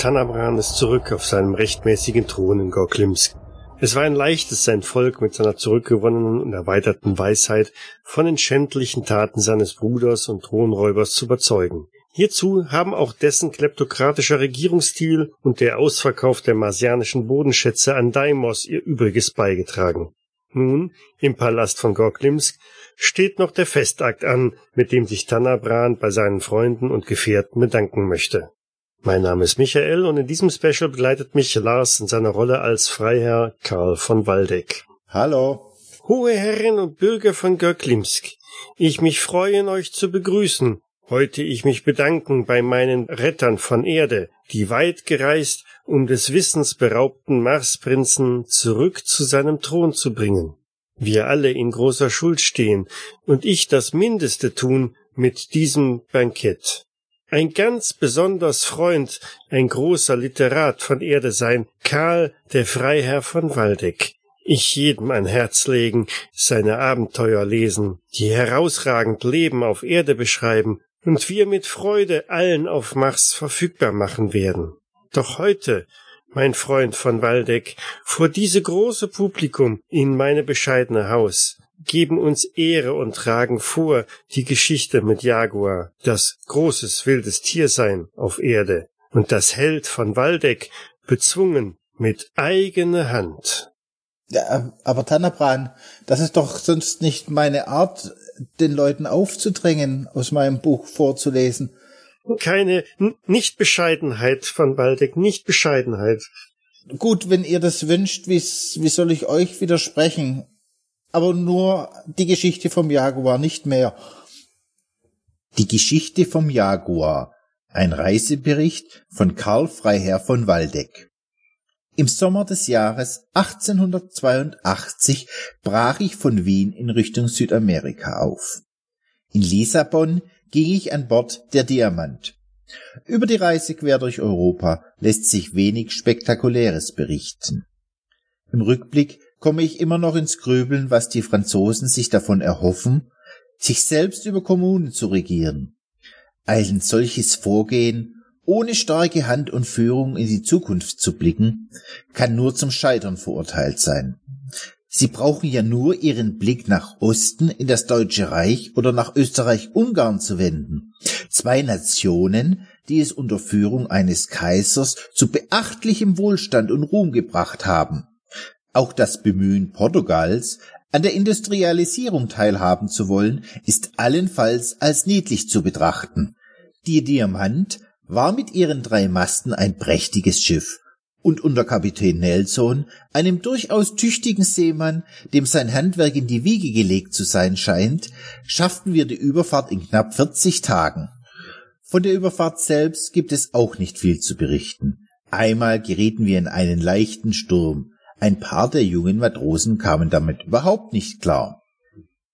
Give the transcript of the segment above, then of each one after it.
Tanabran ist zurück auf seinem rechtmäßigen Thron in Gorklimsk. Es war ein leichtes, sein Volk mit seiner zurückgewonnenen und erweiterten Weisheit von den schändlichen Taten seines Bruders und Thronräubers zu überzeugen. Hierzu haben auch dessen kleptokratischer Regierungsstil und der Ausverkauf der marsianischen Bodenschätze an Daimos ihr Übriges beigetragen. Nun, im Palast von Gorklimsk, steht noch der Festakt an, mit dem sich Tanabran bei seinen Freunden und Gefährten bedanken möchte. Mein Name ist Michael und in diesem Special begleitet mich Lars in seiner Rolle als Freiherr Karl von Waldeck. Hallo. Hohe Herren und Bürger von Görklimsk, ich mich freuen, euch zu begrüßen. Heute ich mich bedanken bei meinen Rettern von Erde, die weit gereist, um des Wissens beraubten Marsprinzen zurück zu seinem Thron zu bringen. Wir alle in großer Schuld stehen und ich das Mindeste tun mit diesem Bankett. Ein ganz besonders Freund, ein großer Literat von Erde sein, Karl, der Freiherr von Waldeck. Ich jedem ein Herz legen, seine Abenteuer lesen, die herausragend Leben auf Erde beschreiben und wir mit Freude allen auf Mars verfügbar machen werden. Doch heute, mein Freund von Waldeck, vor diese große Publikum in meine bescheidene Haus, geben uns Ehre und tragen vor die Geschichte mit Jaguar, das großes wildes Tier sein auf Erde und das Held von Waldeck bezwungen mit eigener Hand. Ja, aber Tanabran, das ist doch sonst nicht meine Art, den Leuten aufzudrängen, aus meinem Buch vorzulesen. Keine Nichtbescheidenheit von Waldeck, Nichtbescheidenheit. Gut, wenn ihr das wünscht, wie, wie soll ich euch widersprechen? Aber nur die Geschichte vom Jaguar, nicht mehr. Die Geschichte vom Jaguar. Ein Reisebericht von Karl Freiherr von Waldeck. Im Sommer des Jahres 1882 brach ich von Wien in Richtung Südamerika auf. In Lissabon ging ich an Bord der Diamant. Über die Reise quer durch Europa lässt sich wenig Spektakuläres berichten. Im Rückblick komme ich immer noch ins Grübeln, was die Franzosen sich davon erhoffen, sich selbst über Kommunen zu regieren. Ein solches Vorgehen, ohne starke Hand und Führung in die Zukunft zu blicken, kann nur zum Scheitern verurteilt sein. Sie brauchen ja nur ihren Blick nach Osten in das Deutsche Reich oder nach Österreich-Ungarn zu wenden. Zwei Nationen, die es unter Führung eines Kaisers zu beachtlichem Wohlstand und Ruhm gebracht haben. Auch das Bemühen Portugals, an der Industrialisierung teilhaben zu wollen, ist allenfalls als niedlich zu betrachten. Die Diamant war mit ihren drei Masten ein prächtiges Schiff, und unter Kapitän Nelson, einem durchaus tüchtigen Seemann, dem sein Handwerk in die Wiege gelegt zu sein scheint, schafften wir die Überfahrt in knapp 40 Tagen. Von der Überfahrt selbst gibt es auch nicht viel zu berichten. Einmal gerieten wir in einen leichten Sturm, ein paar der jungen Matrosen kamen damit überhaupt nicht klar.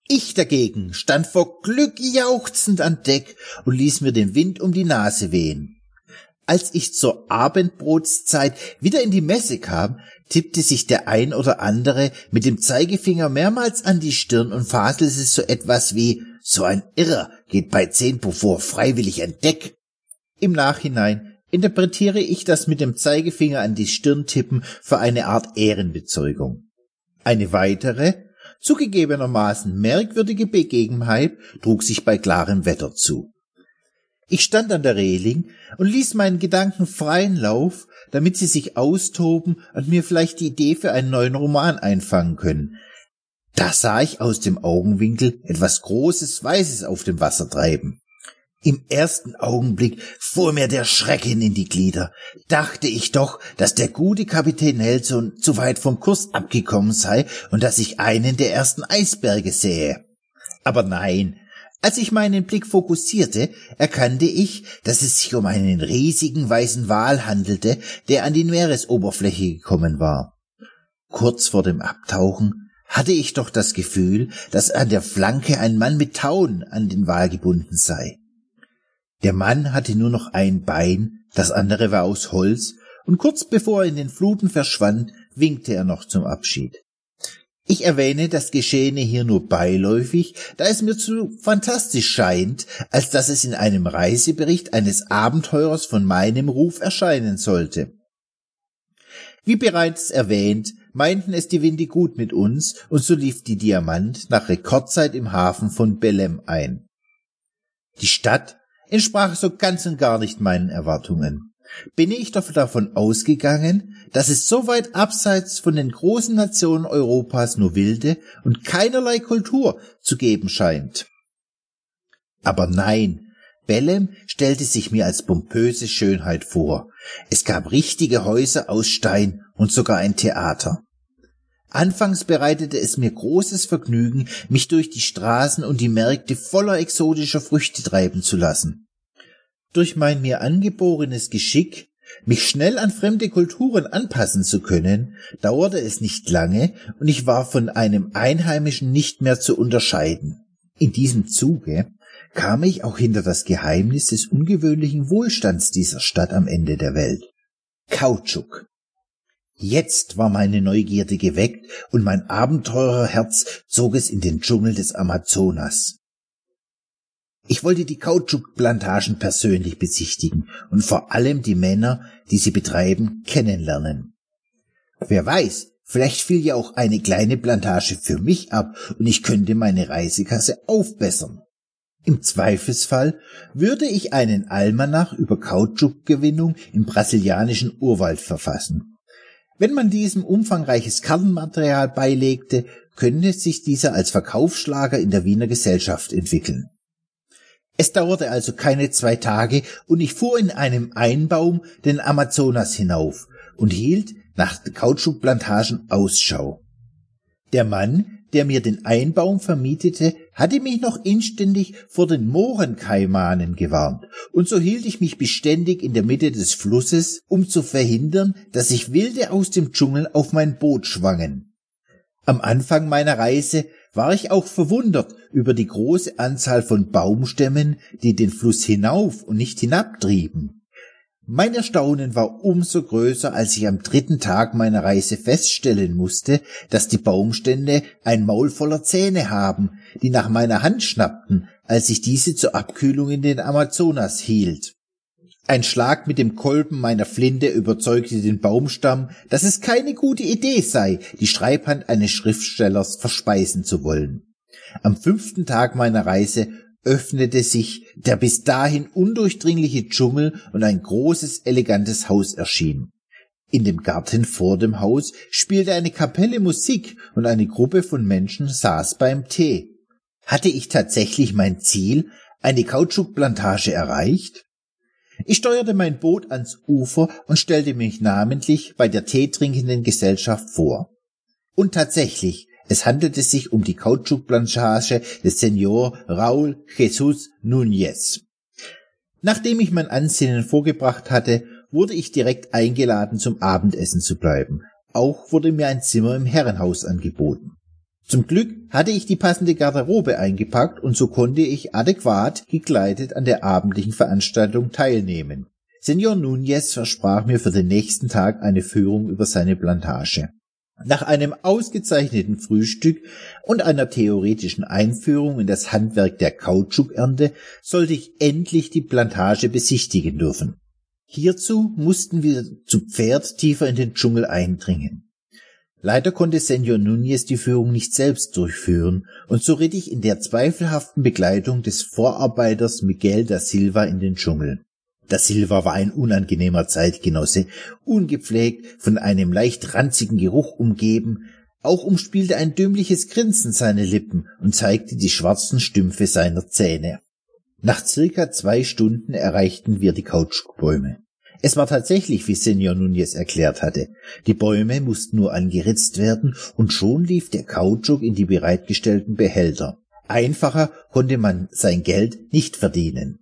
Ich dagegen stand vor Glück jauchzend an Deck und ließ mir den Wind um die Nase wehen. Als ich zur Abendbrotszeit wieder in die Messe kam, tippte sich der ein oder andere mit dem Zeigefinger mehrmals an die Stirn und faselte so etwas wie so ein Irrer geht bei zehn vor freiwillig an Deck. Im Nachhinein interpretiere ich das mit dem Zeigefinger an die Stirn tippen für eine Art Ehrenbezeugung. Eine weitere, zugegebenermaßen merkwürdige Begebenheit trug sich bei klarem Wetter zu. Ich stand an der Reling und ließ meinen Gedanken freien Lauf, damit sie sich austoben und mir vielleicht die Idee für einen neuen Roman einfangen können. Da sah ich aus dem Augenwinkel etwas Großes Weißes auf dem Wasser treiben. Im ersten Augenblick fuhr mir der Schrecken in die Glieder. Dachte ich doch, dass der gute Kapitän Nelson zu weit vom Kurs abgekommen sei und dass ich einen der ersten Eisberge sähe. Aber nein, als ich meinen Blick fokussierte, erkannte ich, dass es sich um einen riesigen weißen Wal handelte, der an die Meeresoberfläche gekommen war. Kurz vor dem Abtauchen hatte ich doch das Gefühl, dass an der Flanke ein Mann mit Tauen an den Wal gebunden sei. Der Mann hatte nur noch ein Bein, das andere war aus Holz, und kurz bevor er in den Fluten verschwand, winkte er noch zum Abschied. Ich erwähne das Geschehene hier nur beiläufig, da es mir zu fantastisch scheint, als dass es in einem Reisebericht eines Abenteurers von meinem Ruf erscheinen sollte. Wie bereits erwähnt, meinten es die Winde gut mit uns, und so lief die Diamant nach Rekordzeit im Hafen von Belem ein. Die Stadt entsprach so ganz und gar nicht meinen Erwartungen bin ich doch davon ausgegangen, dass es so weit abseits von den großen Nationen Europas nur wilde und keinerlei Kultur zu geben scheint. Aber nein, Bellem stellte sich mir als pompöse Schönheit vor. Es gab richtige Häuser aus Stein und sogar ein Theater. Anfangs bereitete es mir großes Vergnügen, mich durch die Straßen und die Märkte voller exotischer Früchte treiben zu lassen. Durch mein mir angeborenes Geschick, mich schnell an fremde Kulturen anpassen zu können, dauerte es nicht lange und ich war von einem Einheimischen nicht mehr zu unterscheiden. In diesem Zuge kam ich auch hinter das Geheimnis des ungewöhnlichen Wohlstands dieser Stadt am Ende der Welt. Kautschuk. Jetzt war meine Neugierde geweckt und mein Abenteurerherz zog es in den Dschungel des Amazonas. Ich wollte die Kautschukplantagen persönlich besichtigen und vor allem die Männer, die sie betreiben, kennenlernen. Wer weiß, vielleicht fiel ja auch eine kleine Plantage für mich ab und ich könnte meine Reisekasse aufbessern. Im Zweifelsfall würde ich einen Almanach über Kautschukgewinnung im brasilianischen Urwald verfassen. Wenn man diesem umfangreiches Kartenmaterial beilegte, könnte sich dieser als Verkaufsschlager in der Wiener Gesellschaft entwickeln. Es dauerte also keine zwei Tage und ich fuhr in einem Einbaum den Amazonas hinauf und hielt nach Kautschukplantagen Ausschau. Der Mann, der mir den Einbaum vermietete, hatte mich noch inständig vor den Mohrenkaimanen gewarnt, und so hielt ich mich beständig in der Mitte des Flusses, um zu verhindern, dass sich Wilde aus dem Dschungel auf mein Boot schwangen. Am Anfang meiner Reise war ich auch verwundert über die große Anzahl von Baumstämmen, die den Fluss hinauf und nicht hinabtrieben. Mein Erstaunen war umso größer, als ich am dritten Tag meiner Reise feststellen musste, dass die Baumstände ein Maul voller Zähne haben, die nach meiner Hand schnappten, als ich diese zur Abkühlung in den Amazonas hielt. Ein Schlag mit dem Kolben meiner Flinte überzeugte den Baumstamm, dass es keine gute Idee sei, die Schreibhand eines Schriftstellers verspeisen zu wollen. Am fünften Tag meiner Reise öffnete sich der bis dahin undurchdringliche Dschungel und ein großes, elegantes Haus erschien. In dem Garten vor dem Haus spielte eine Kapelle Musik und eine Gruppe von Menschen saß beim Tee. Hatte ich tatsächlich mein Ziel, eine Kautschukplantage erreicht? Ich steuerte mein Boot ans Ufer und stellte mich namentlich bei der teetrinkenden Gesellschaft vor. Und tatsächlich, es handelte sich um die Kautschukplantage des Senor Raúl Jesus Núñez. Nachdem ich mein Ansinnen vorgebracht hatte, wurde ich direkt eingeladen, zum Abendessen zu bleiben. Auch wurde mir ein Zimmer im Herrenhaus angeboten. Zum Glück hatte ich die passende Garderobe eingepackt und so konnte ich adäquat gekleidet an der abendlichen Veranstaltung teilnehmen. Senor Núñez versprach mir für den nächsten Tag eine Führung über seine Plantage. Nach einem ausgezeichneten Frühstück und einer theoretischen Einführung in das Handwerk der Kautschukernte sollte ich endlich die Plantage besichtigen dürfen. Hierzu mussten wir zu Pferd tiefer in den Dschungel eindringen. Leider konnte Senor Núñez die Führung nicht selbst durchführen, und so ritt ich in der zweifelhaften Begleitung des Vorarbeiters Miguel da Silva in den Dschungel. Da Silva war ein unangenehmer Zeitgenosse, ungepflegt, von einem leicht ranzigen Geruch umgeben, auch umspielte ein dümmliches Grinsen seine Lippen und zeigte die schwarzen Stümpfe seiner Zähne. Nach circa zwei Stunden erreichten wir die Kautschukbäume. Es war tatsächlich, wie Senor Núñez erklärt hatte. Die Bäume mussten nur angeritzt werden und schon lief der Kautschuk in die bereitgestellten Behälter. Einfacher konnte man sein Geld nicht verdienen.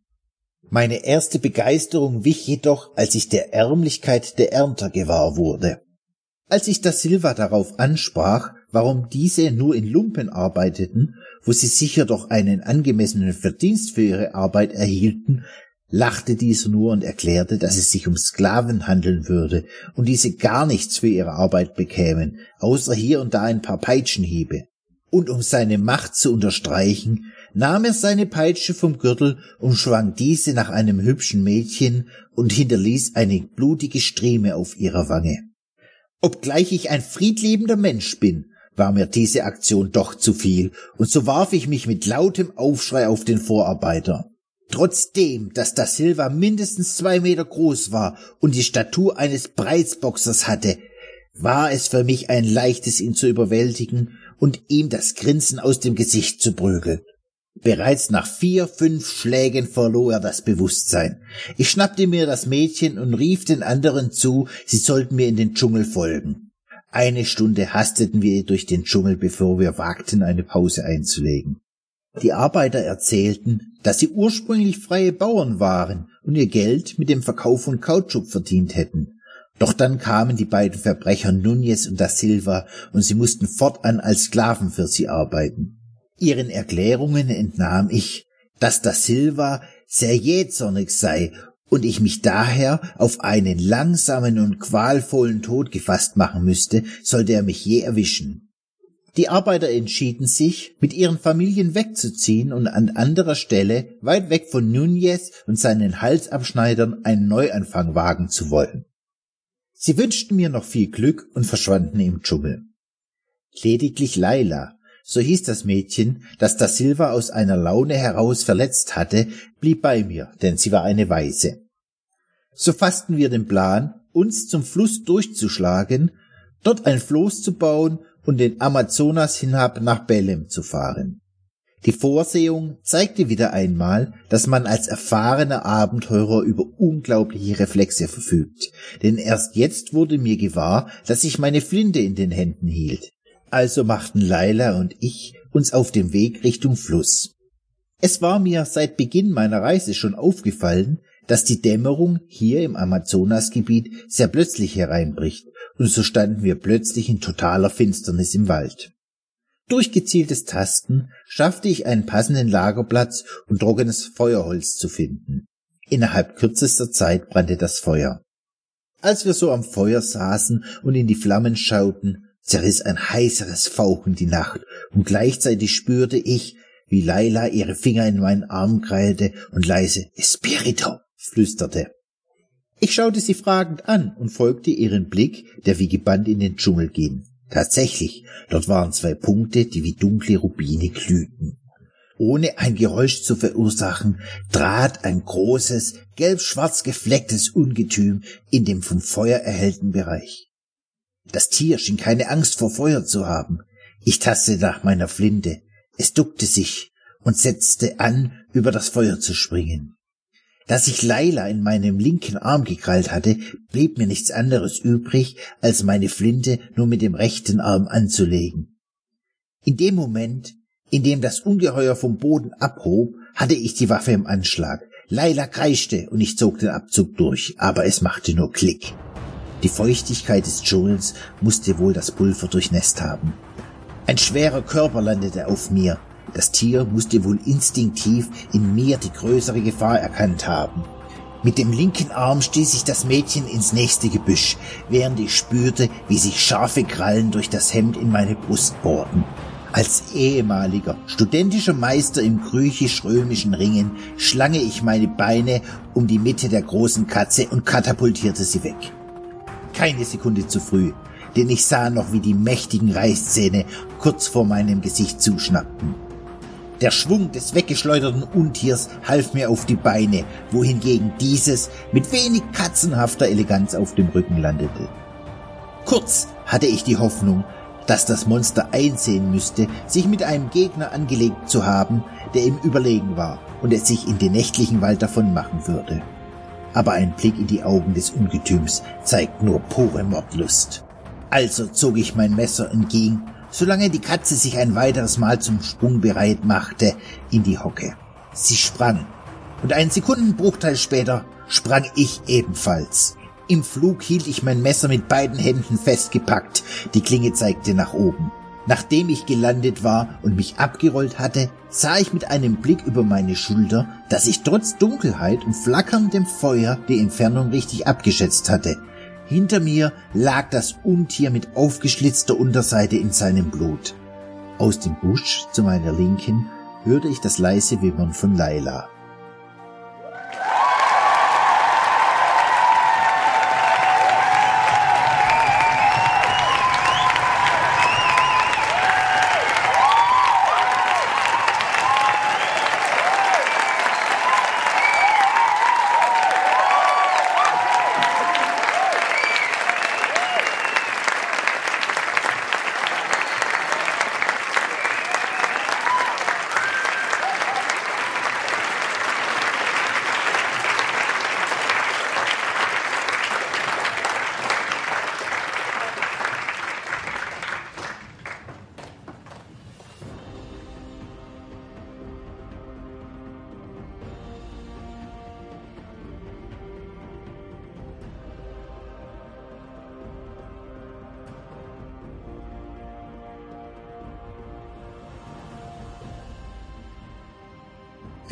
Meine erste Begeisterung wich jedoch, als ich der Ärmlichkeit der Ernter gewahr wurde. Als ich da Silva darauf ansprach, warum diese nur in Lumpen arbeiteten, wo sie sicher doch einen angemessenen Verdienst für ihre Arbeit erhielten, lachte dieser nur und erklärte, dass es sich um Sklaven handeln würde und diese gar nichts für ihre Arbeit bekämen, außer hier und da ein paar Peitschenhiebe. Und um seine Macht zu unterstreichen, nahm er seine Peitsche vom Gürtel und schwang diese nach einem hübschen Mädchen und hinterließ eine blutige Strieme auf ihrer Wange. Obgleich ich ein friedliebender Mensch bin, war mir diese Aktion doch zu viel, und so warf ich mich mit lautem Aufschrei auf den Vorarbeiter. Trotzdem, dass da Silva mindestens zwei Meter groß war und die Statur eines Breitsboxers hatte, war es für mich ein leichtes, ihn zu überwältigen und ihm das Grinsen aus dem Gesicht zu prügeln. Bereits nach vier, fünf Schlägen verlor er das Bewusstsein. Ich schnappte mir das Mädchen und rief den anderen zu, sie sollten mir in den Dschungel folgen. Eine Stunde hasteten wir durch den Dschungel, bevor wir wagten, eine Pause einzulegen. Die Arbeiter erzählten, dass sie ursprünglich freie Bauern waren und ihr Geld mit dem Verkauf von Kautschuk verdient hätten. Doch dann kamen die beiden Verbrecher Nunez und da Silva und sie mussten fortan als Sklaven für sie arbeiten. Ihren Erklärungen entnahm ich, dass da Silva sehr jähzornig sei und ich mich daher auf einen langsamen und qualvollen Tod gefasst machen müsste, sollte er mich je erwischen. Die Arbeiter entschieden sich, mit ihren Familien wegzuziehen und an anderer Stelle, weit weg von Nunez und seinen Halsabschneidern, einen Neuanfang wagen zu wollen. Sie wünschten mir noch viel Glück und verschwanden im Dschungel. Lediglich Laila, so hieß das Mädchen, das da Silva aus einer Laune heraus verletzt hatte, blieb bei mir, denn sie war eine Weise. So fassten wir den Plan, uns zum Fluss durchzuschlagen, dort ein Floß zu bauen und den Amazonas hinab nach Belem zu fahren. Die Vorsehung zeigte wieder einmal, dass man als erfahrener Abenteurer über unglaubliche Reflexe verfügt, denn erst jetzt wurde mir gewahr, dass ich meine Flinte in den Händen hielt. Also machten Laila und ich uns auf den Weg Richtung Fluss. Es war mir seit Beginn meiner Reise schon aufgefallen, dass die Dämmerung hier im Amazonasgebiet sehr plötzlich hereinbricht und so standen wir plötzlich in totaler Finsternis im Wald. Durch gezieltes Tasten schaffte ich einen passenden Lagerplatz und trockenes Feuerholz zu finden. Innerhalb kürzester Zeit brannte das Feuer. Als wir so am Feuer saßen und in die Flammen schauten, zerriss ein heißeres Fauchen die Nacht, und gleichzeitig spürte ich, wie Laila ihre Finger in meinen Arm krallte und leise Espirito flüsterte. Ich schaute sie fragend an und folgte ihren Blick, der wie gebannt in den Dschungel ging. Tatsächlich, dort waren zwei Punkte, die wie dunkle Rubine glühten. Ohne ein Geräusch zu verursachen, trat ein großes, gelb-schwarz geflecktes Ungetüm in dem vom Feuer erhellten Bereich. Das Tier schien keine Angst vor Feuer zu haben. Ich tastete nach meiner Flinte. Es duckte sich und setzte an, über das Feuer zu springen. Da sich Laila in meinem linken Arm gekrallt hatte, blieb mir nichts anderes übrig, als meine Flinte nur mit dem rechten Arm anzulegen. In dem Moment, in dem das Ungeheuer vom Boden abhob, hatte ich die Waffe im Anschlag. Laila kreischte und ich zog den Abzug durch, aber es machte nur Klick. Die Feuchtigkeit des Dschungels musste wohl das Pulver durchnässt haben. Ein schwerer Körper landete auf mir, das Tier musste wohl instinktiv in mir die größere Gefahr erkannt haben. Mit dem linken Arm stieß ich das Mädchen ins nächste Gebüsch, während ich spürte, wie sich scharfe Krallen durch das Hemd in meine Brust bohrten. Als ehemaliger studentischer Meister im griechisch-römischen Ringen schlange ich meine Beine um die Mitte der großen Katze und katapultierte sie weg. Keine Sekunde zu früh, denn ich sah noch, wie die mächtigen Reißzähne kurz vor meinem Gesicht zuschnappten. Der Schwung des weggeschleuderten Untiers half mir auf die Beine, wohingegen dieses mit wenig katzenhafter Eleganz auf dem Rücken landete. Kurz hatte ich die Hoffnung, dass das Monster einsehen müsste, sich mit einem Gegner angelegt zu haben, der ihm überlegen war und es sich in den nächtlichen Wald davon machen würde. Aber ein Blick in die Augen des Ungetüms zeigt nur pure Mordlust. Also zog ich mein Messer entgegen solange die Katze sich ein weiteres Mal zum Sprung bereit machte, in die Hocke. Sie sprang, und einen Sekundenbruchteil später sprang ich ebenfalls. Im Flug hielt ich mein Messer mit beiden Händen festgepackt, die Klinge zeigte nach oben. Nachdem ich gelandet war und mich abgerollt hatte, sah ich mit einem Blick über meine Schulter, dass ich trotz Dunkelheit und flackerndem Feuer die Entfernung richtig abgeschätzt hatte. Hinter mir lag das Untier mit aufgeschlitzter Unterseite in seinem Blut. Aus dem Busch zu meiner Linken hörte ich das leise Wimmern von Laila.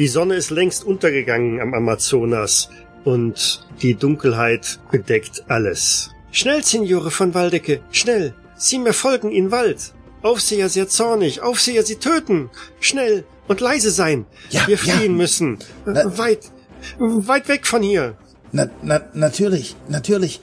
Die Sonne ist längst untergegangen am Amazonas und die Dunkelheit bedeckt alles. Schnell, Signore von Waldecke, schnell! Sie mir folgen in Wald! Aufseher sehr zornig, Aufseher sie töten! Schnell und leise sein! Ja, Wir fliehen ja. müssen! Na- weit, weit weg von hier! Na, na, natürlich, natürlich.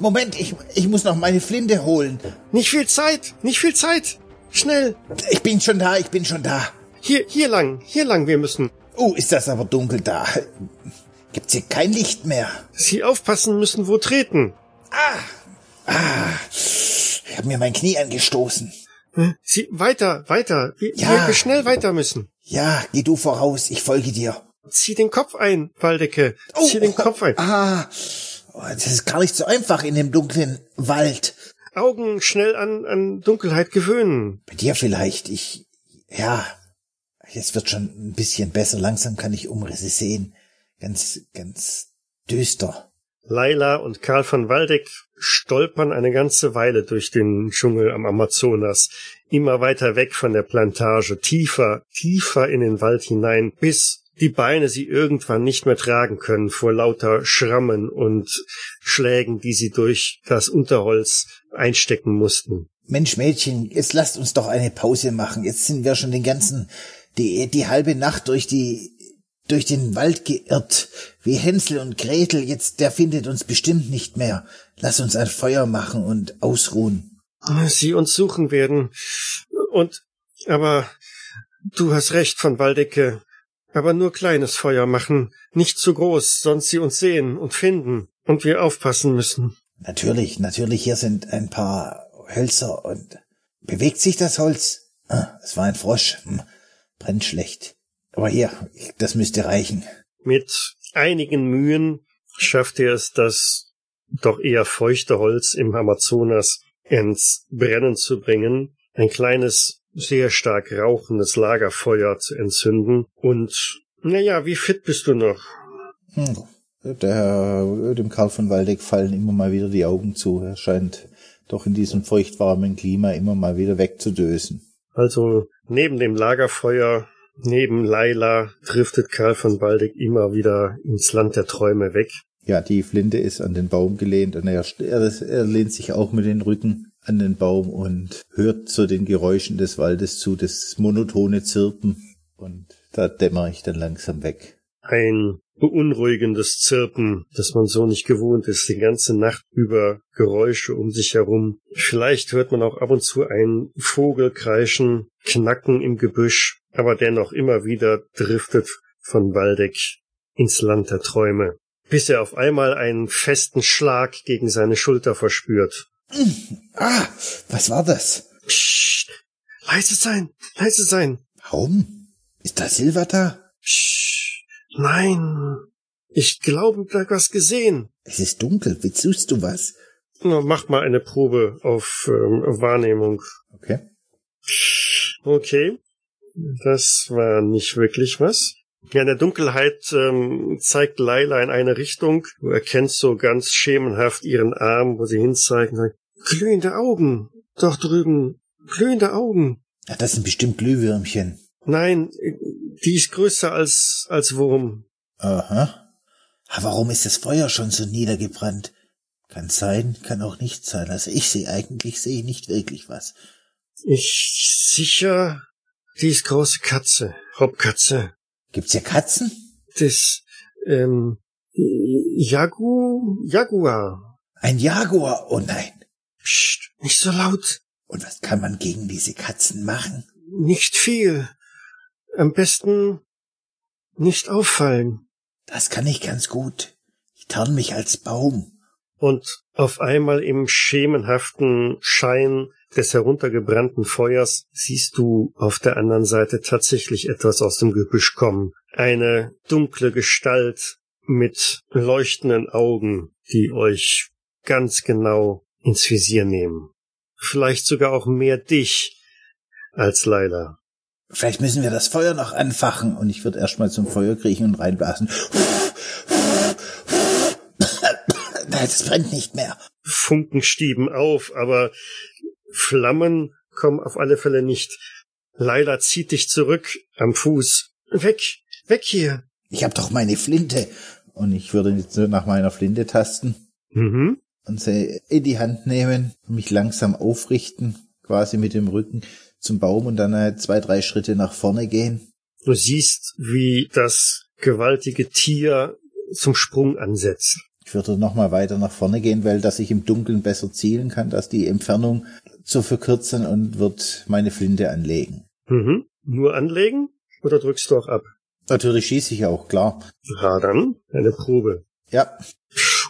Moment, ich, ich muss noch meine Flinte holen. Nicht viel Zeit, nicht viel Zeit! Schnell! Ich bin schon da, ich bin schon da. Hier, hier lang, hier lang wir müssen. Oh, ist das aber dunkel da. Gibt's hier kein Licht mehr. Sie aufpassen müssen, wo treten. Ich habe mir mein Knie angestoßen. Sie, weiter, weiter. Wir, Ja. wir schnell weiter müssen. Ja, geh du voraus, ich folge dir. Zieh den Kopf ein, Waldecke. Zieh den Kopf ein. Ah, oh, das ist gar nicht so einfach in dem dunklen Wald. Augen schnell an, an Dunkelheit gewöhnen. Bei dir vielleicht. Ich, ja, jetzt wird schon ein bisschen besser. Langsam kann ich Umrisse sehen. Ganz, ganz düster. Laila und Karl von Waldeck stolpern eine ganze Weile durch den Dschungel am Amazonas, immer weiter weg von der Plantage, tiefer, tiefer in den Wald hinein, bis die Beine sie irgendwann nicht mehr tragen können vor lauter Schrammen und Schlägen, die sie durch das Unterholz einstecken mussten. Mensch, Mädchen, jetzt lasst uns doch eine Pause machen. Jetzt sind wir schon den ganzen, die, die halbe Nacht durch die, durch den Wald geirrt. Wie Hänsel und Gretel, jetzt, der findet uns bestimmt nicht mehr. Lass uns ein Feuer machen und ausruhen. Sie uns suchen werden. Und, aber, du hast recht von Waldecke. Aber nur kleines Feuer machen, nicht zu groß, sonst sie uns sehen und finden und wir aufpassen müssen. Natürlich, natürlich, hier sind ein paar Hölzer und bewegt sich das Holz? Ah, es war ein Frosch. Hm, brennt schlecht. Aber hier, das müsste reichen. Mit einigen Mühen schafft er es, das doch eher feuchte Holz im Amazonas ins Brennen zu bringen, ein kleines, sehr stark rauchendes Lagerfeuer zu entzünden und, naja, wie fit bist du noch? Hm. Der, dem Karl von Waldeck fallen immer mal wieder die Augen zu. Er scheint doch in diesem feuchtwarmen Klima immer mal wieder wegzudösen. Also neben dem Lagerfeuer, neben Laila, driftet Karl von Waldeck immer wieder ins Land der Träume weg. Ja, die Flinte ist an den Baum gelehnt und er, er, er lehnt sich auch mit den Rücken an den Baum und hört zu den Geräuschen des Waldes zu, das monotone Zirpen. Und da dämmer ich dann langsam weg. Ein beunruhigendes Zirpen, das man so nicht gewohnt ist, die ganze Nacht über Geräusche um sich herum. Vielleicht hört man auch ab und zu ein Vogel kreischen, knacken im Gebüsch, aber dennoch immer wieder driftet von Waldeck ins Land der Träume, bis er auf einmal einen festen Schlag gegen seine Schulter verspürt. Ah, was war das? Psst, leise sein, leise sein. Warum? Ist da Silva da? Psst, nein, ich glaube, da was gesehen. Es ist dunkel. Wie suchst du was? Na, mach mal eine Probe auf ähm, Wahrnehmung. Okay. Okay. Das war nicht wirklich was. Ja, in der Dunkelheit ähm, zeigt Laila in eine Richtung. Du erkennst so ganz schemenhaft ihren Arm, wo sie hinzeigt glühende Augen. Doch drüben glühende Augen. Ja, das sind bestimmt Glühwürmchen. Nein, die ist größer als, als Wurm. Aha. Warum ist das Feuer schon so niedergebrannt? Kann sein, kann auch nicht sein. Also ich sehe eigentlich, sehe nicht wirklich was. Ich sicher, die ist große Katze, Raubkatze. Gibt's hier Katzen? Das, ähm, Jagu, Jaguar. Ein Jaguar? Oh nein. Psst, nicht so laut. Und was kann man gegen diese Katzen machen? Nicht viel. Am besten nicht auffallen. Das kann ich ganz gut. Ich tarn mich als Baum. Und auf einmal im schemenhaften Schein des heruntergebrannten Feuers siehst du auf der anderen Seite tatsächlich etwas aus dem Gebüsch kommen. Eine dunkle Gestalt mit leuchtenden Augen, die euch ganz genau ins Visier nehmen. Vielleicht sogar auch mehr dich als Leila. Vielleicht müssen wir das Feuer noch anfachen und ich würde erstmal zum Feuer kriechen und reinblasen. Nein, es brennt nicht mehr. Funken stieben auf, aber Flammen kommen auf alle Fälle nicht. Leila zieht dich zurück am Fuß. Weg, weg hier. Ich hab doch meine Flinte. Und ich würde jetzt nach meiner Flinte tasten Mhm. und sie in die Hand nehmen, mich langsam aufrichten, quasi mit dem Rücken zum Baum und dann halt zwei, drei Schritte nach vorne gehen. Du siehst, wie das gewaltige Tier zum Sprung ansetzt. Ich würde noch mal weiter nach vorne gehen, weil dass ich im Dunkeln besser zielen kann, dass die Entfernung zu verkürzen und wird meine Flinte anlegen. Mhm. Nur anlegen oder drückst du auch ab? Natürlich schieße ich auch, klar. Ja, dann eine Probe. Ja.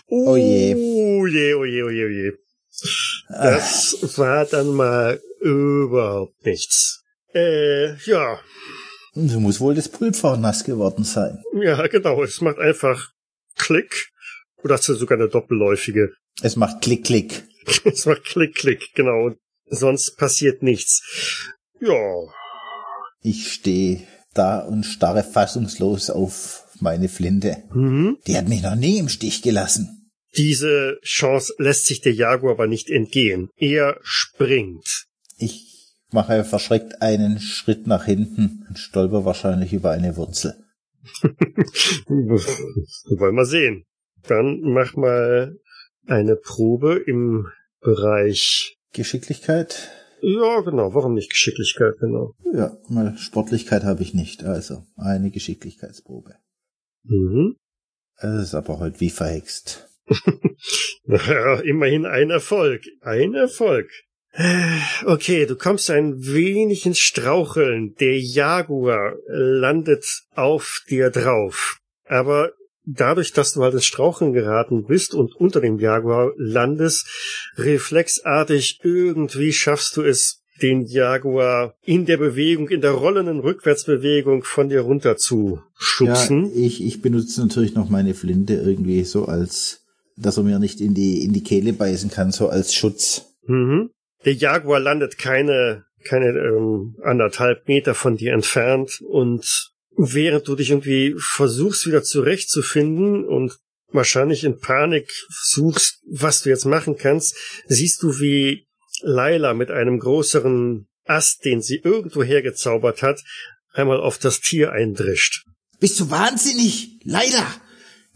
Oh je. Oh je, oh je, oh je, oh je. Das war dann mal überhaupt nichts. Äh, ja. So muss wohl das Pulver nass geworden sein. Ja, genau. Es macht einfach Klick. Oder hast du sogar eine doppelläufige? Es macht Klick, Klick. Es macht Klick, Klick, genau. Und sonst passiert nichts. Ja. Ich stehe da und starre fassungslos auf meine Flinte. Mhm. Die hat mich noch nie im Stich gelassen. Diese Chance lässt sich der Jaguar aber nicht entgehen. Er springt. Ich mache verschreckt einen Schritt nach hinten und stolper wahrscheinlich über eine Wurzel. Wollen wir sehen. Dann mach mal eine Probe im Bereich. Geschicklichkeit? Ja, genau. Warum nicht Geschicklichkeit? Genau. Ja, mal Sportlichkeit habe ich nicht. Also eine Geschicklichkeitsprobe. Mhm. Es ist aber heute wie verhext. Ja, immerhin ein Erfolg. Ein Erfolg. Okay, du kommst ein wenig ins Straucheln. Der Jaguar landet auf dir drauf. Aber dadurch, dass du halt ins Straucheln geraten bist und unter dem Jaguar landest, reflexartig irgendwie schaffst du es, den Jaguar in der Bewegung, in der rollenden Rückwärtsbewegung von dir runter zu schubsen. Ja, ich, ich benutze natürlich noch meine Flinte irgendwie so als, dass er mir nicht in die, in die Kehle beißen kann, so als Schutz. Mhm. Der Jaguar landet keine, keine ähm, anderthalb Meter von dir entfernt und während du dich irgendwie versuchst wieder zurechtzufinden und wahrscheinlich in Panik suchst, was du jetzt machen kannst, siehst du, wie Laila mit einem größeren Ast, den sie irgendwo hergezaubert hat, einmal auf das Tier eindrischt. Bist du wahnsinnig? Leider!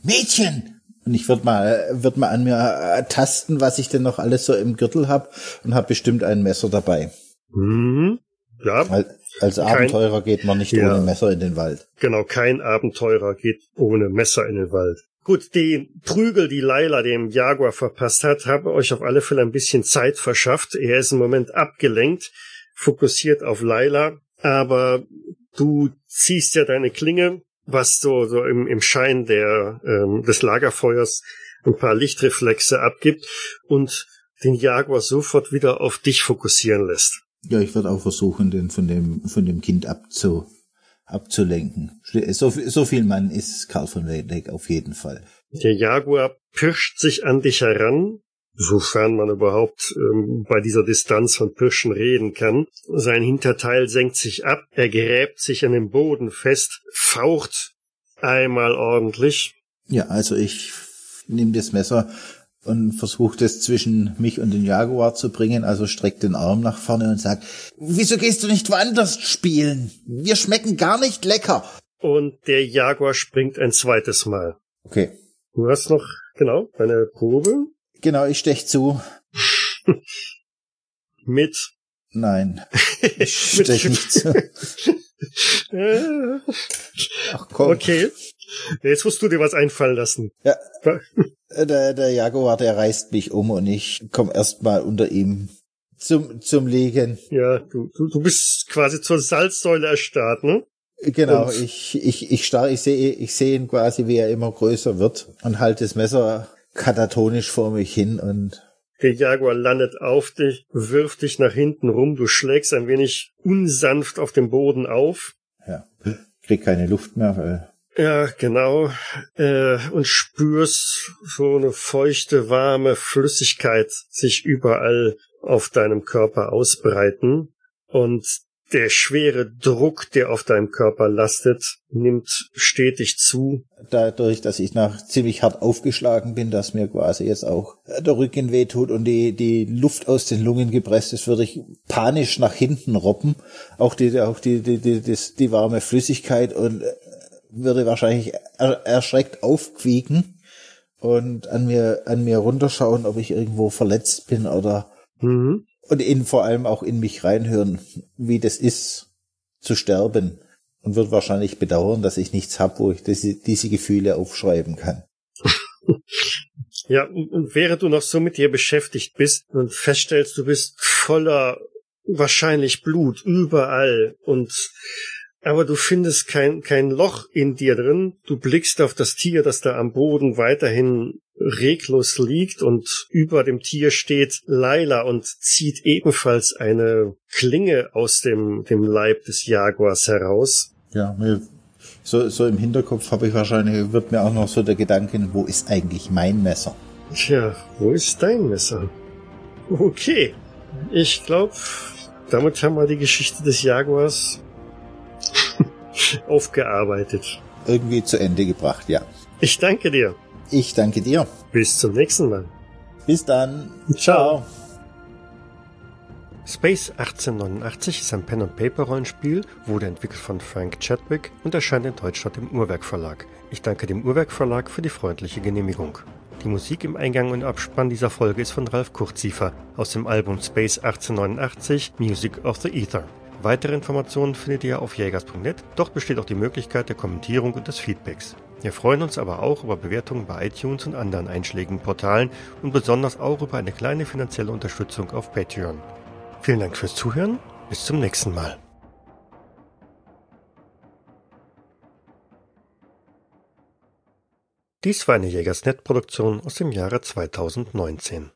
Mädchen! Und ich würde mal, würd mal an mir äh, tasten, was ich denn noch alles so im Gürtel hab und hab bestimmt ein Messer dabei. Mhm. Ja, Weil als Abenteurer geht man nicht Ja. ohne Messer in den Wald. Genau, kein Abenteurer geht ohne Messer in den Wald. Gut, die Prügel, die Laila dem Jaguar verpasst hat, haben euch auf alle Fälle ein bisschen Zeit verschafft. Er ist im Moment abgelenkt, fokussiert auf Laila, aber du ziehst ja deine Klinge, was so, so im, im Schein der, ähm, des Lagerfeuers ein paar Lichtreflexe abgibt und den Jaguar sofort wieder auf dich fokussieren lässt. Ja, ich würde auch versuchen, den von dem, von dem Kind abzu, abzulenken. So, viel- so viel Mann ist Karl von Weldeck auf jeden Fall. Der Jaguar pirscht sich an dich heran, sofern man überhaupt ähm, bei dieser Distanz von Pirschen reden kann. Sein Hinterteil senkt sich ab, er gräbt sich an dem Boden fest, faucht einmal ordentlich. Ja, also ich nehme das Messer und versucht es zwischen mich und den Jaguar zu bringen, also streckt den Arm nach vorne und sagt, wieso gehst du nicht woanders spielen? Wir schmecken gar nicht lecker. Und der Jaguar springt ein zweites Mal. Okay. Du hast noch, genau, deine Probe. Genau, ich stech zu. Mit. Nein. Ich stech nicht zu. Ach komm. Okay. Jetzt musst du dir was einfallen lassen. Ja. Der, der Jaguar, der reißt mich um und ich komme erstmal unter ihm zum, zum Liegen. Ja, du, du, du bist quasi zur Salzsäule erstarrt, ne? Genau, und ich, ich, ich starr, ich sehe, ich sehe ihn quasi, wie er immer größer wird und halte das Messer katatonisch vor mich hin und der Jaguar landet auf dich, wirft dich nach hinten rum, du schlägst ein wenig unsanft auf dem Boden auf. Ja, krieg keine Luft mehr, weil ja, genau. Äh, und spürst so eine feuchte, warme Flüssigkeit sich überall auf deinem Körper ausbreiten. Und der schwere Druck, der auf deinem Körper lastet, nimmt stetig zu. Dadurch, dass ich nach ziemlich hart aufgeschlagen bin, dass mir quasi jetzt auch der Rücken wehtut und die, die Luft aus den Lungen gepresst ist, würde ich panisch nach hinten robben. Auch die, auch die, die, die, die, die warme Flüssigkeit und würde wahrscheinlich erschreckt aufquieken und an mir, an mir runterschauen, ob ich irgendwo verletzt bin oder, mhm und in, vor allem auch in mich reinhören, wie das ist, zu sterben. Und wird wahrscheinlich bedauern, dass ich nichts habe, wo ich diese, diese Gefühle aufschreiben kann. ja, und während du noch so mit dir beschäftigt bist und feststellst, du bist voller wahrscheinlich Blut überall und aber du findest kein, kein Loch in dir drin. Du blickst auf das Tier, das da am Boden weiterhin reglos liegt und über dem Tier steht Laila und zieht ebenfalls eine Klinge aus dem, dem Leib des Jaguars heraus. Ja, so, so im Hinterkopf habe ich wahrscheinlich, wird mir auch noch so der Gedanke, wo ist eigentlich mein Messer? Tja, wo ist dein Messer? Okay, ich glaube, damit haben wir die Geschichte des Jaguars aufgearbeitet. Irgendwie zu Ende gebracht, ja. Ich danke dir. Ich danke dir. Bis zum nächsten Mal. Bis dann. Ciao. Space 1889 ist ein Pen-and-Paper-Rollenspiel, wurde entwickelt von Frank Chadwick und erscheint in Deutschland im Uhrwerk Verlag. Ich danke dem Uhrwerk Verlag für die freundliche Genehmigung. Die Musik im Eingang und Abspann dieser Folge ist von Ralf Kurziefer aus dem Album Space 1889 Music of the Ether. Weitere Informationen findet ihr auf jägers.net. Dort besteht auch die Möglichkeit der Kommentierung und des Feedbacks. Wir freuen uns aber auch über Bewertungen bei iTunes und anderen einschlägigen Portalen und besonders auch über eine kleine finanzielle Unterstützung auf Patreon. Vielen Dank fürs Zuhören. Bis zum nächsten Mal. Dies war eine Jägersnet-Produktion aus dem Jahre 2019.